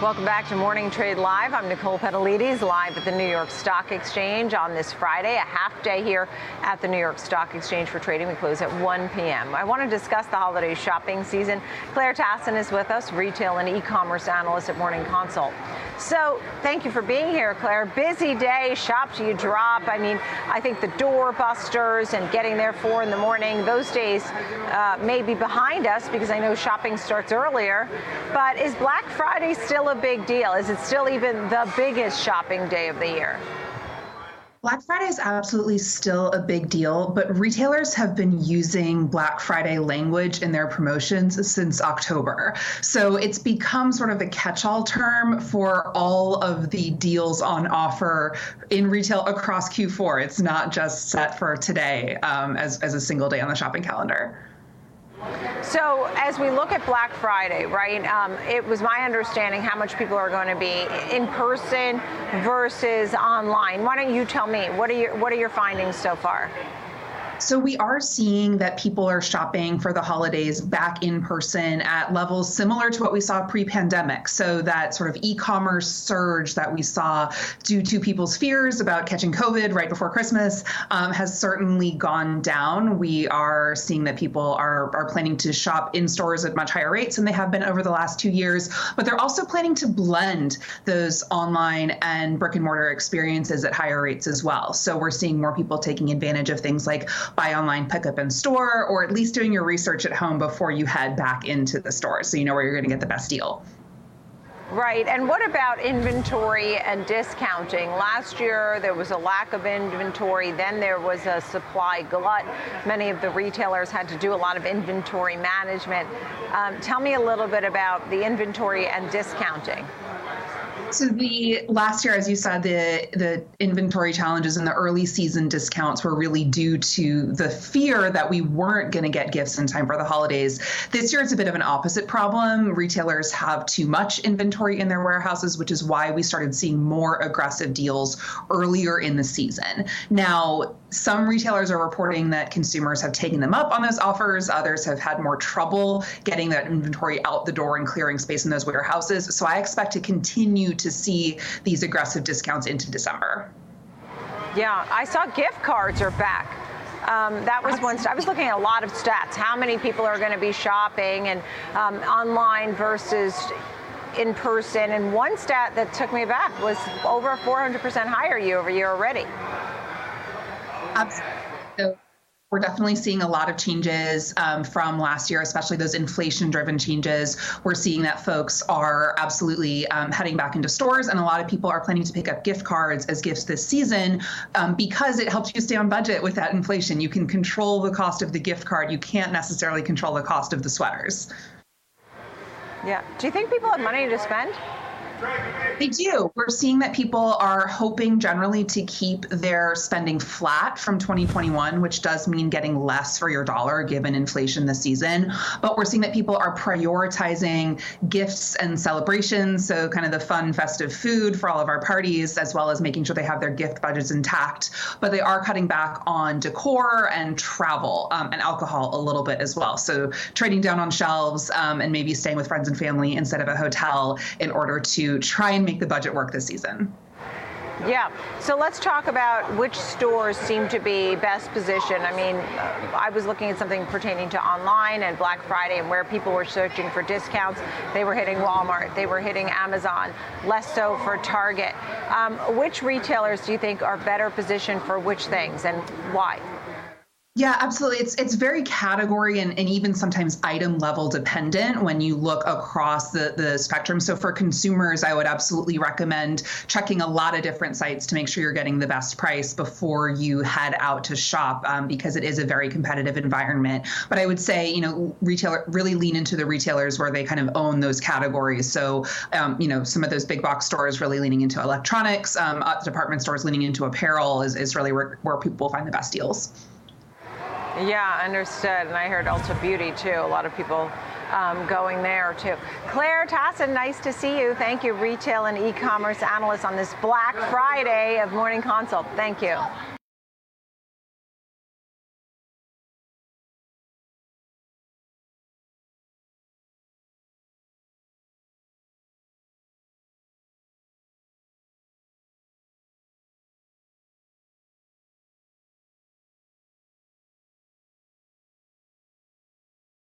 Welcome back to Morning Trade Live. I'm Nicole Petalides, live at the New York Stock Exchange on this Friday, a half day here at the New York Stock Exchange for trading. We close at 1 p.m. I want to discuss the holiday shopping season. Claire Tassin is with us, retail and e-commerce analyst at Morning Consult. So thank you for being here, Claire. Busy day, shop till you drop. I mean, I think the doorbusters and getting there four in the morning, those days uh, may be behind us because I know shopping starts earlier. But is Black Friday still a big deal? Is it still even the biggest shopping day of the year? Black Friday is absolutely still a big deal, but retailers have been using Black Friday language in their promotions since October. So it's become sort of a catch all term for all of the deals on offer in retail across Q4. It's not just set for today um, as, as a single day on the shopping calendar. So as we look at Black Friday, right, um, it was my understanding how much people are going to be in person versus online. Why don't you tell me what are your what are your findings so far? So we are seeing that people are shopping for the holidays back in person at levels similar to what we saw pre-pandemic. So that sort of e-commerce surge that we saw due to people's fears about catching COVID right before Christmas um, has certainly gone down. We are seeing that people are, are planning to shop in stores at much higher rates than they have been over the last two years, but they're also planning to blend those online and brick and mortar experiences at higher rates as well. So we're seeing more people taking advantage of things like buy online, pick up in store, or at least doing your research at home before you head back into the store so you know where you're going to get the best deal. Right. And what about inventory and discounting? Last year, there was a lack of inventory. Then there was a supply glut. Many of the retailers had to do a lot of inventory management. Um, tell me a little bit about the inventory and discounting. So the last year, as you said, the the inventory challenges and the early season discounts were really due to the fear that we weren't going to get gifts in time for the holidays. This year, it's a bit of an opposite problem. Retailers have too much inventory in their warehouses, which is why we started seeing more aggressive deals earlier in the season. Now, some retailers are reporting that consumers have taken them up on those offers. Others have had more trouble getting that inventory out the door and clearing space in those warehouses. So I expect to continue to see these aggressive discounts into December. Yeah, I saw gift cards are back. Um, that was one. I was looking at a lot of stats. How many people are going to be shopping and um, online versus in person? And one stat that took me back was over 400% higher year over year already. Absolutely. We're definitely seeing a lot of changes um, from last year, especially those inflation driven changes. We're seeing that folks are absolutely um, heading back into stores, and a lot of people are planning to pick up gift cards as gifts this season um, because it helps you stay on budget with that inflation. You can control the cost of the gift card, you can't necessarily control the cost of the sweaters. Yeah. Do you think people have money to spend? They do. We're seeing that people are hoping generally to keep their spending flat from 2021, which does mean getting less for your dollar given inflation this season. But we're seeing that people are prioritizing gifts and celebrations. So, kind of the fun, festive food for all of our parties, as well as making sure they have their gift budgets intact. But they are cutting back on decor and travel um, and alcohol a little bit as well. So, trading down on shelves um, and maybe staying with friends and family instead of a hotel in order to try and make the budget work this season. Yeah. So let's talk about which stores seem to be best positioned. I mean, I was looking at something pertaining to online and Black Friday and where people were searching for discounts. They were hitting Walmart, they were hitting Amazon, less so for Target. Um, which retailers do you think are better positioned for which things and why? Yeah, absolutely. It's it's very category and, and even sometimes item level dependent when you look across the, the spectrum. So for consumers, I would absolutely recommend checking a lot of different sites to make sure you're getting the best price before you head out to shop um, because it is a very competitive environment. But I would say, you know, retailer really lean into the retailers where they kind of own those categories. So, um, you know, some of those big box stores really leaning into electronics, um, uh, department stores leaning into apparel is, is really where, where people find the best deals. Yeah, understood. And I heard Ulta Beauty too. A lot of people um, going there too. Claire Tassin, nice to see you. Thank you, retail and e-commerce analyst on this Black Friday of Morning Consult. Thank you.